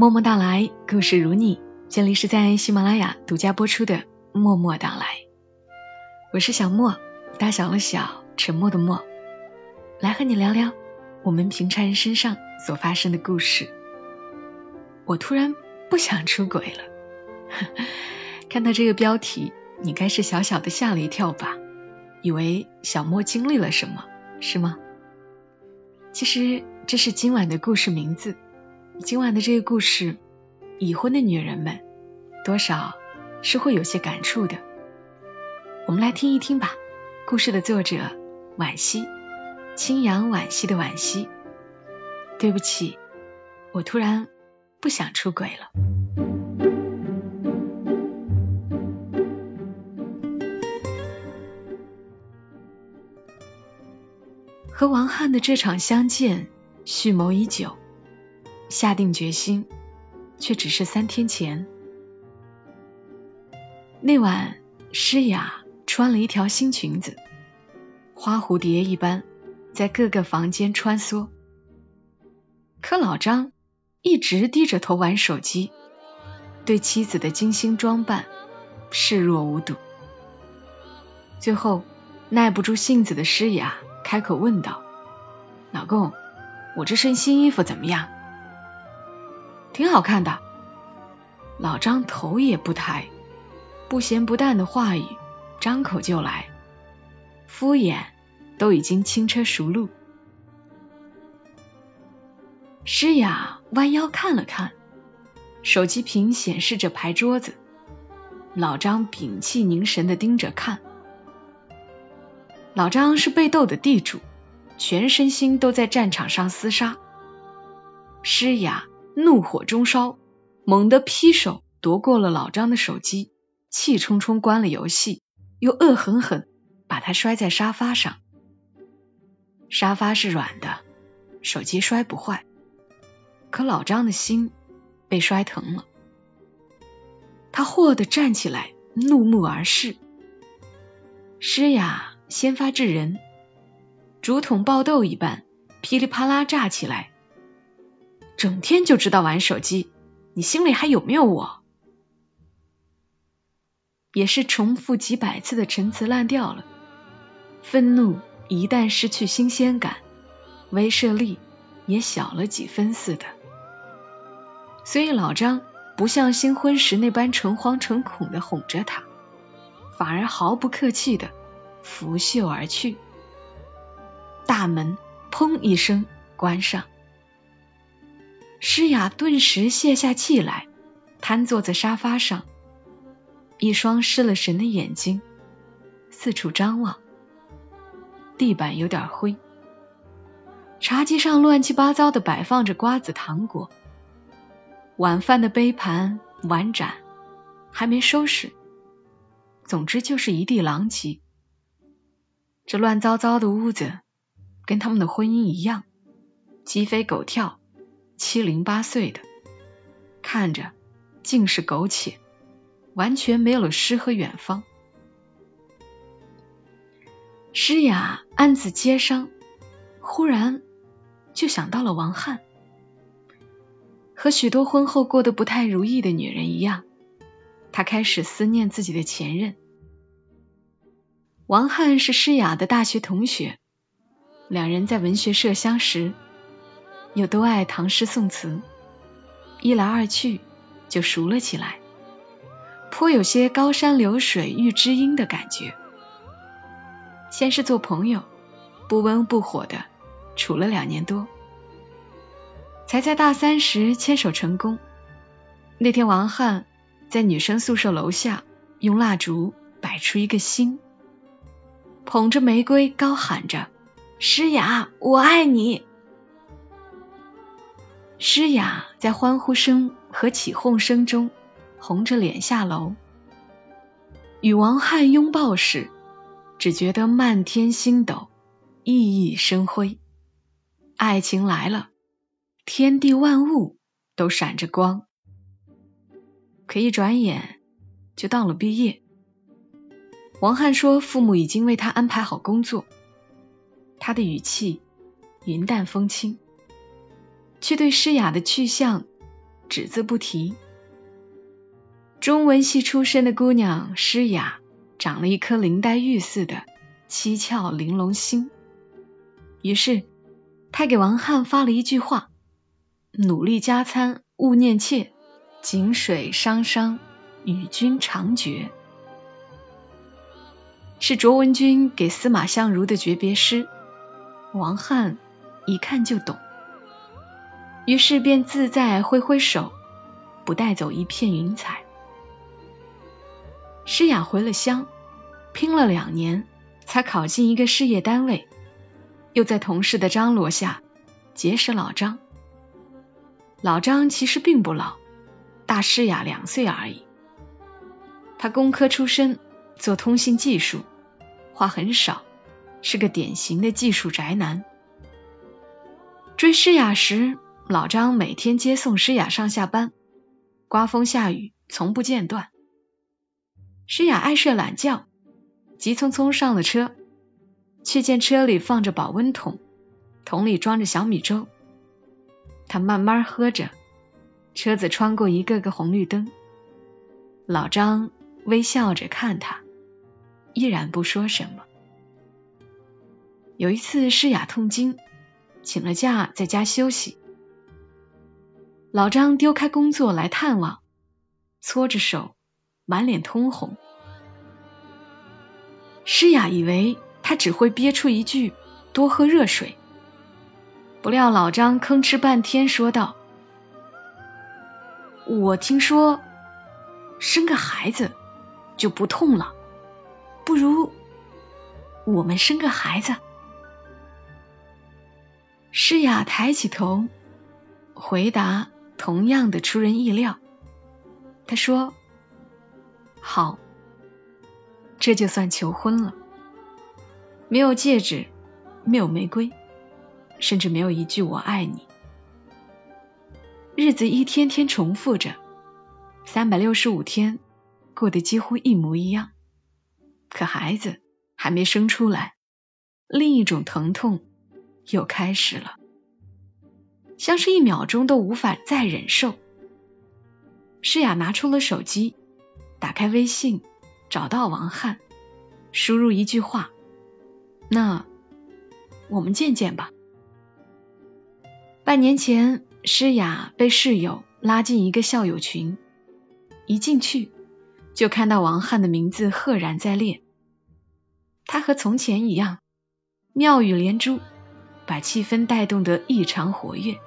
默默到来，故事如你。这里是在喜马拉雅独家播出的《默默到来》，我是小莫，大小的小，沉默的默，来和你聊聊我们平常人身上所发生的故事。我突然不想出轨了，看到这个标题，你该是小小的吓了一跳吧？以为小莫经历了什么，是吗？其实这是今晚的故事名字。今晚的这个故事，已婚的女人们多少是会有些感触的。我们来听一听吧。故事的作者惋惜，清扬惋惜的惋惜。对不起，我突然不想出轨了。和王翰的这场相见，蓄谋已久。下定决心，却只是三天前。那晚，诗雅穿了一条新裙子，花蝴蝶一般在各个房间穿梭。可老张一直低着头玩手机，对妻子的精心装扮视若无睹。最后，耐不住性子的诗雅开口问道：“老公，我这身新衣服怎么样？”挺好看的，老张头也不抬，不咸不淡的话语张口就来，敷衍都已经轻车熟路。诗雅弯腰看了看，手机屏显示着牌桌子，老张屏气凝神的盯着看。老张是被斗的地主，全身心都在战场上厮杀。诗雅。怒火中烧，猛地劈手夺过了老张的手机，气冲冲关了游戏，又恶狠狠把他摔在沙发上。沙发是软的，手机摔不坏，可老张的心被摔疼了。他霍地站起来，怒目而视。诗雅先发制人，竹筒爆豆一般，噼里啪啦炸起来。整天就知道玩手机，你心里还有没有我？也是重复几百次的陈词滥调了。愤怒一旦失去新鲜感，威慑力也小了几分似的。所以老张不像新婚时那般诚惶诚恐的哄着他，反而毫不客气的拂袖而去。大门砰一声关上。诗雅顿时泄下气来，瘫坐在沙发上，一双失了神的眼睛四处张望。地板有点灰，茶几上乱七八糟的摆放着瓜子、糖果，晚饭的杯盘碗盏还没收拾，总之就是一地狼藉。这乱糟糟的屋子，跟他们的婚姻一样，鸡飞狗跳。七零八碎的，看着尽是苟且，完全没有了诗和远方。诗雅暗自接伤，忽然就想到了王翰。和许多婚后过得不太如意的女人一样，她开始思念自己的前任。王翰是诗雅的大学同学，两人在文学社相识。又都爱唐诗宋词，一来二去就熟了起来，颇有些高山流水遇知音的感觉。先是做朋友，不温不火的处了两年多，才在大三时牵手成功。那天王翰在女生宿舍楼下用蜡烛摆出一个心，捧着玫瑰高喊着：“诗雅，我爱你。”诗雅在欢呼声和起哄声中红着脸下楼，与王翰拥抱时，只觉得漫天星斗熠熠生辉。爱情来了，天地万物都闪着光。可一转眼就到了毕业。王翰说，父母已经为他安排好工作。他的语气云淡风轻。却对诗雅的去向只字不提。中文系出身的姑娘诗雅，长了一颗林黛玉似的七窍玲珑心。于是，她给王翰发了一句话：“努力加餐，勿念妾；井水汤汤，与君长绝。”是卓文君给司马相如的诀别诗。王翰一看就懂，于是便自在挥挥手，不带走一片云彩。诗雅回了乡，拼了两年才考进一个事业单位，又在同事的张罗下结识老张。老张其实并不老，大诗雅两岁而已。他工科出身，做通信技术，话很少，是个典型的技术宅男。追诗雅时，老张每天接送诗雅上下班，刮风下雨从不间断。诗雅爱睡懒觉，急匆匆上了车，却见车里放着保温桶，桶里装着小米粥。她慢慢喝着，车子穿过一个个红绿灯，老张微笑着看她，依然不说什么。有一次诗雅痛经，请了假在家休息，老张丢开工作来探望，搓着手。满脸通红，诗雅以为他只会憋出一句“多喝热水”，不料老张吭哧半天说道：“我听说生个孩子就不痛了，不如我们生个孩子。”诗雅抬起头，回答同样的出人意料，他说。好，这就算求婚了。没有戒指，没有玫瑰，甚至没有一句“我爱你”。日子一天天重复着，三百六十五天过得几乎一模一样。可孩子还没生出来，另一种疼痛又开始了，像是一秒钟都无法再忍受。诗雅拿出了手机。打开微信，找到王翰，输入一句话：“那我们见见吧。”半年前，诗雅被室友拉进一个校友群，一进去就看到王翰的名字赫然在列。他和从前一样，妙语连珠，把气氛带动得异常活跃。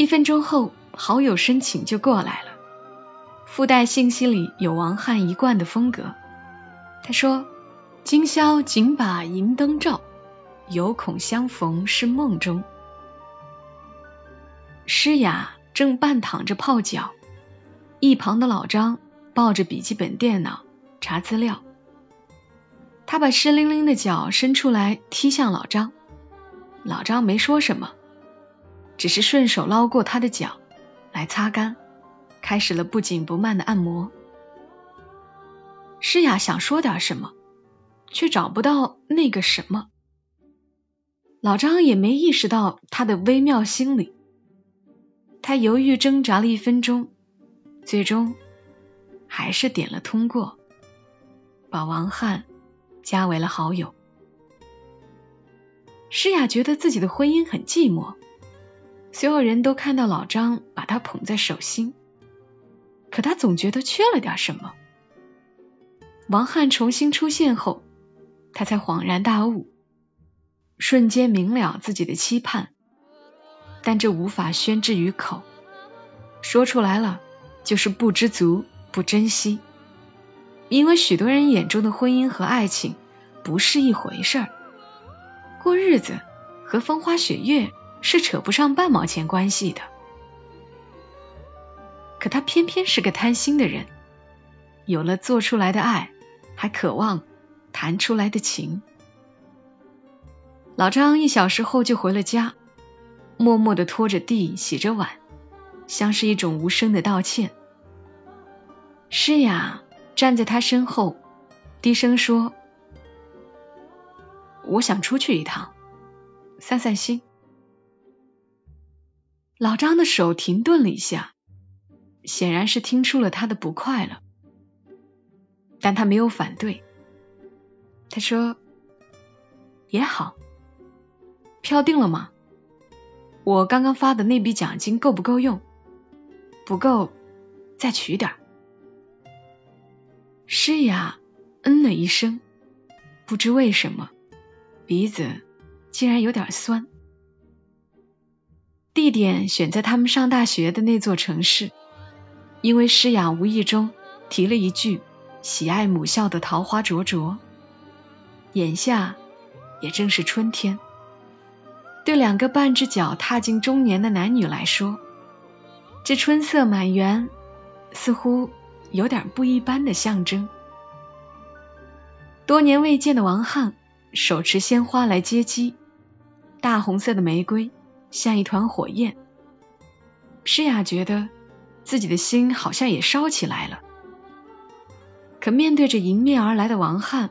一分钟后，好友申请就过来了。附带信息里有王翰一贯的风格。他说：“今宵仅把银灯照，犹恐相逢是梦中。”诗雅正半躺着泡脚，一旁的老张抱着笔记本电脑查资料。他把湿淋淋的脚伸出来踢向老张，老张没说什么，只是顺手捞过他的脚来擦干。开始了不紧不慢的按摩。诗雅想说点什么，却找不到那个什么。老张也没意识到他的微妙心理。他犹豫挣扎了一分钟，最终还是点了通过，把王翰加为了好友。诗雅觉得自己的婚姻很寂寞，所有人都看到老张把她捧在手心。可他总觉得缺了点什么。王翰重新出现后，他才恍然大悟，瞬间明了自己的期盼，但这无法宣之于口，说出来了就是不知足、不珍惜。因为许多人眼中的婚姻和爱情不是一回事儿，过日子和风花雪月是扯不上半毛钱关系的。可他偏偏是个贪心的人，有了做出来的爱，还渴望谈出来的情。老张一小时后就回了家，默默的拖着地洗着碗，像是一种无声的道歉。诗雅站在他身后，低声说：“我想出去一趟，散散心。”老张的手停顿了一下，显然是听出了他的不快了，但他没有反对。他说：“也好，票定了吗？我刚刚发的那笔奖金够不够用？不够，再取点。”诗雅嗯了一声，不知为什么，鼻子竟然有点酸。地点选在他们上大学的那座城市，因为诗雅无意中提了一句喜爱母校的桃花灼灼。眼下也正是春天，对两个半只脚踏进中年的男女来说，这春色满园似乎有点不一般的象征。多年未见的王翰手持鲜花来接机，大红色的玫瑰。像一团火焰，诗雅觉得自己的心好像也烧起来了。可面对着迎面而来的王翰，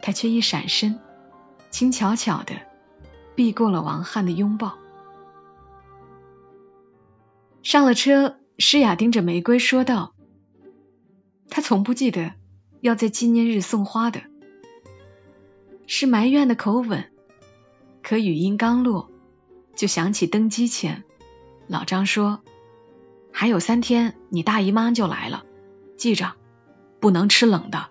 她却一闪身，轻巧巧的避过了王翰的拥抱。上了车，诗雅盯着玫瑰说道：“她从不记得要在纪念日送花的。”是埋怨的口吻，可语音刚落。就想起登机前，老张说：“还有三天，你大姨妈就来了，记着，不能吃冷的。”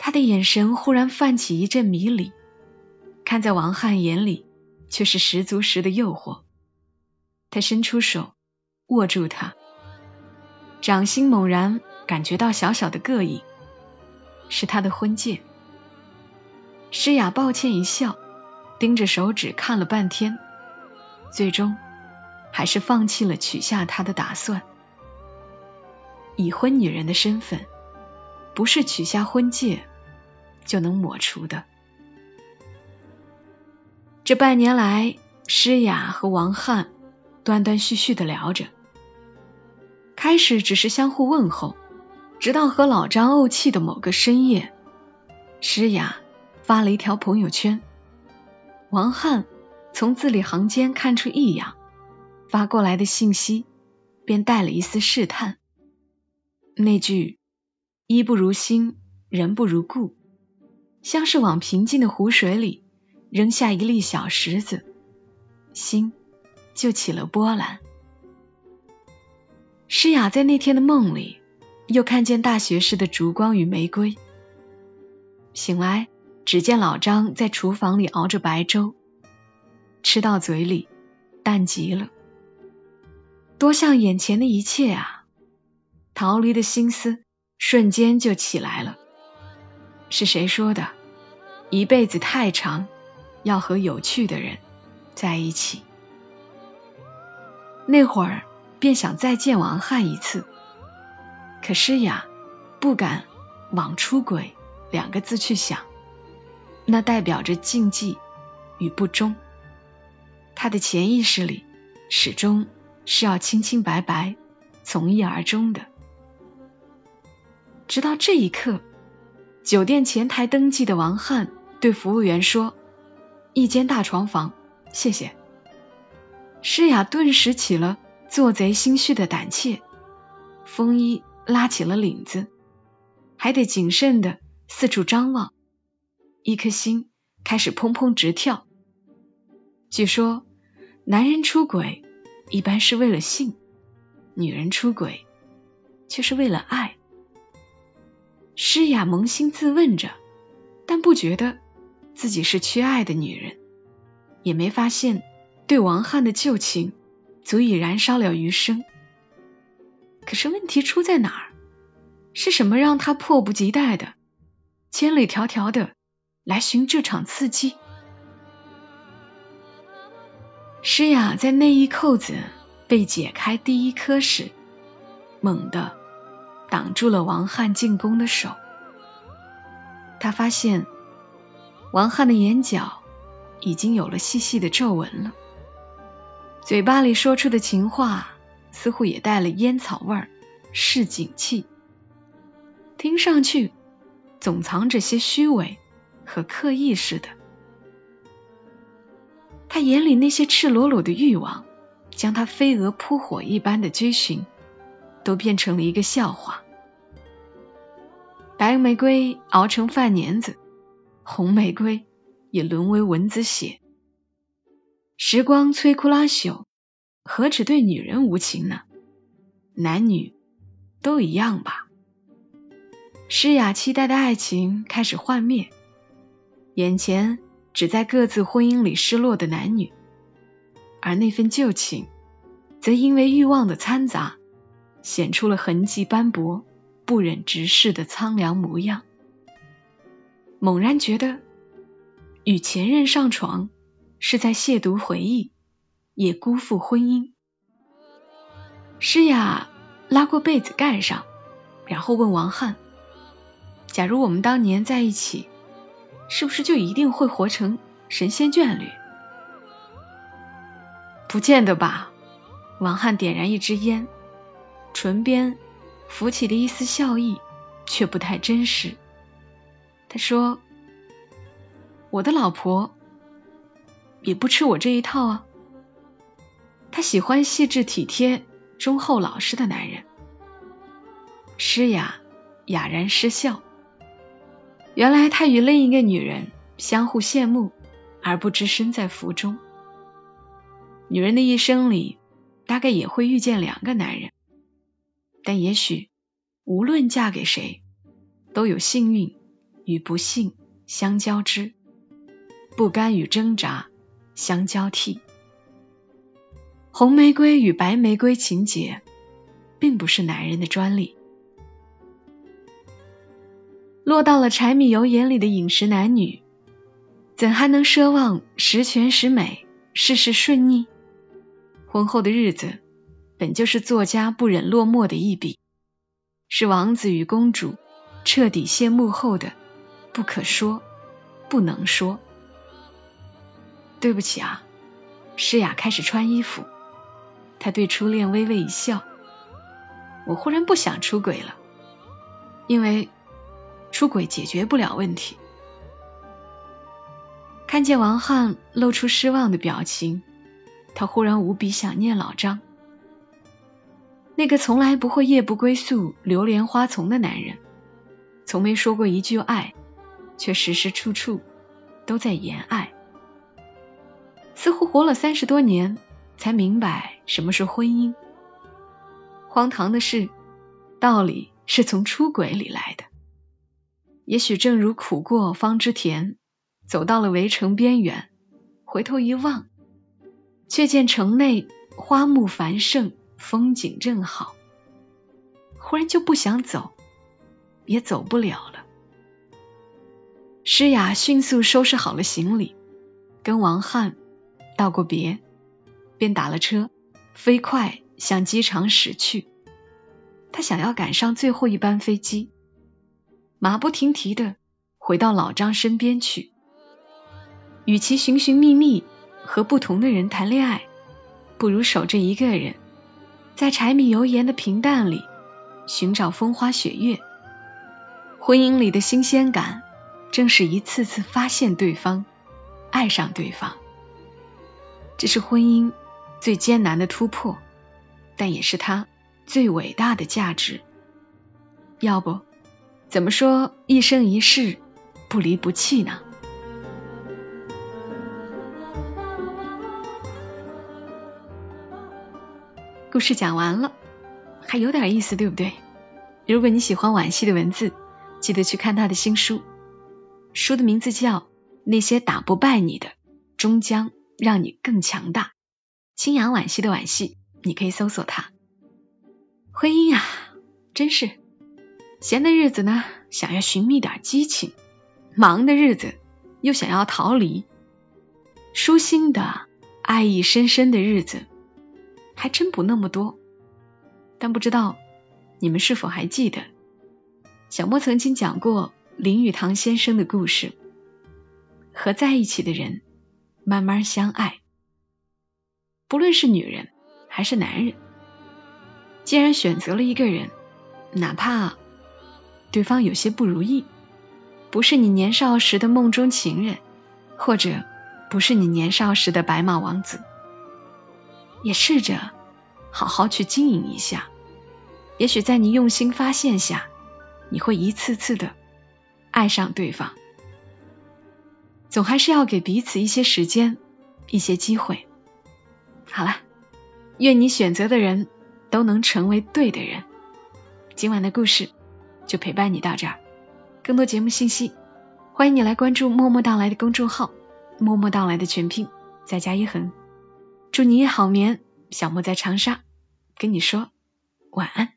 他的眼神忽然泛起一阵迷离，看在王翰眼里，却是十足十的诱惑。他伸出手握住她，掌心猛然感觉到小小的膈应，是他的婚戒。诗雅抱歉一笑。盯着手指看了半天，最终还是放弃了取下他的打算。已婚女人的身份，不是取下婚戒就能抹除的。这半年来，诗雅和王翰断断续续的聊着，开始只是相互问候，直到和老张怄气的某个深夜，诗雅发了一条朋友圈。王翰从字里行间看出异样，发过来的信息便带了一丝试探。那句“衣不如新，人不如故”，像是往平静的湖水里扔下一粒小石子，心就起了波澜。诗雅在那天的梦里，又看见大学时的烛光与玫瑰，醒来。只见老张在厨房里熬着白粥，吃到嘴里淡极了，多像眼前的一切啊！逃离的心思瞬间就起来了。是谁说的？一辈子太长，要和有趣的人在一起。那会儿便想再见王翰一次，可诗雅不敢往出轨两个字去想。那代表着禁忌与不忠，他的潜意识里始终是要清清白白、从一而终的。直到这一刻，酒店前台登记的王翰对服务员说：“一间大床房，谢谢。”诗雅顿时起了做贼心虚的胆怯，风衣拉起了领子，还得谨慎的四处张望。一颗心开始砰砰直跳。据说，男人出轨一般是为了性，女人出轨却是为了爱。诗雅扪心自问着，但不觉得自己是缺爱的女人，也没发现对王翰的旧情足以燃烧了余生。可是问题出在哪儿？是什么让她迫不及待的、千里迢迢的？来寻这场刺激。诗雅在内衣扣子被解开第一颗时，猛地挡住了王翰进攻的手。他发现王翰的眼角已经有了细细的皱纹了，嘴巴里说出的情话似乎也带了烟草味儿，是警气，听上去总藏着些虚伪。和刻意似的，他眼里那些赤裸裸的欲望，将他飞蛾扑火一般的追寻，都变成了一个笑话。白玫瑰熬成饭粘子，红玫瑰也沦为蚊子血。时光摧枯拉朽，何止对女人无情呢？男女都一样吧。诗雅期待的爱情开始幻灭，眼前只在各自婚姻里失落的男女，而那份旧情，则因为欲望的掺杂，显出了痕迹斑驳。不忍直视的苍凉模样，猛然觉得与前任上床是在亵渎回忆，也辜负婚姻。诗雅拉过被子盖上，然后问王翰：“假如我们当年在一起，是不是就一定会活成神仙眷侣？”不见得吧。王翰点燃一支烟，唇边。浮起的一丝笑意，却不太真实。他说：“我的老婆也不吃我这一套啊。她喜欢细致体贴、忠厚老实的男人。”诗雅哑然失笑。原来他与另一个女人相互羡慕，而不知身在福中。女人的一生里，大概也会遇见两个男人。但也许，无论嫁给谁，都有幸运与不幸相交织，不甘与挣扎相交替。红玫瑰与白玫瑰情节，并不是男人的专利。落到了柴米油盐里的饮食男女，怎还能奢望十全十美、事事顺逆？婚后的日子。本就是作家不忍落寞的一笔，是王子与公主彻底谢幕后的不可说、不能说。对不起啊，诗雅开始穿衣服，她对初恋微微一笑。我忽然不想出轨了，因为出轨解决不了问题。看见王翰露出失望的表情，他忽然无比想念老张。那个从来不会夜不归宿、流连花丛的男人，从没说过一句爱，却时时处处都在言爱。似乎活了三十多年，才明白什么是婚姻。荒唐的是，道理是从出轨里来的。也许正如苦过方知甜，走到了围城边缘，回头一望，却见城内花木繁盛。风景正好，忽然就不想走，也走不了了。诗雅迅速收拾好了行李，跟王翰道过别，便打了车，飞快向机场驶去。他想要赶上最后一班飞机，马不停蹄的回到老张身边去。与其寻寻觅觅和不同的人谈恋爱，不如守着一个人。在柴米油盐的平淡里寻找风花雪月，婚姻里的新鲜感，正是一次次发现对方、爱上对方。这是婚姻最艰难的突破，但也是它最伟大的价值。要不，怎么说一生一世不离不弃呢？故事讲完了，还有点意思，对不对？如果你喜欢惋惜的文字，记得去看他的新书，书的名字叫《那些打不败你的，终将让你更强大》。清扬惋惜的惋惜，你可以搜索它。婚姻啊，真是闲的日子呢，想要寻觅点激情；忙的日子又想要逃离。舒心的、爱意深深的日子。还真不那么多，但不知道你们是否还记得，小莫曾经讲过林语堂先生的故事。和在一起的人慢慢相爱，不论是女人还是男人，既然选择了一个人，哪怕对方有些不如意，不是你年少时的梦中情人，或者不是你年少时的白马王子。也试着好好去经营一下，也许在你用心发现下，你会一次次的爱上对方。总还是要给彼此一些时间，一些机会。好了，愿你选择的人都能成为对的人。今晚的故事就陪伴你到这儿。更多节目信息，欢迎你来关注“默默到来”的公众号，“默默到来”的全拼再加一横。祝你好眠，小莫在长沙跟你说晚安。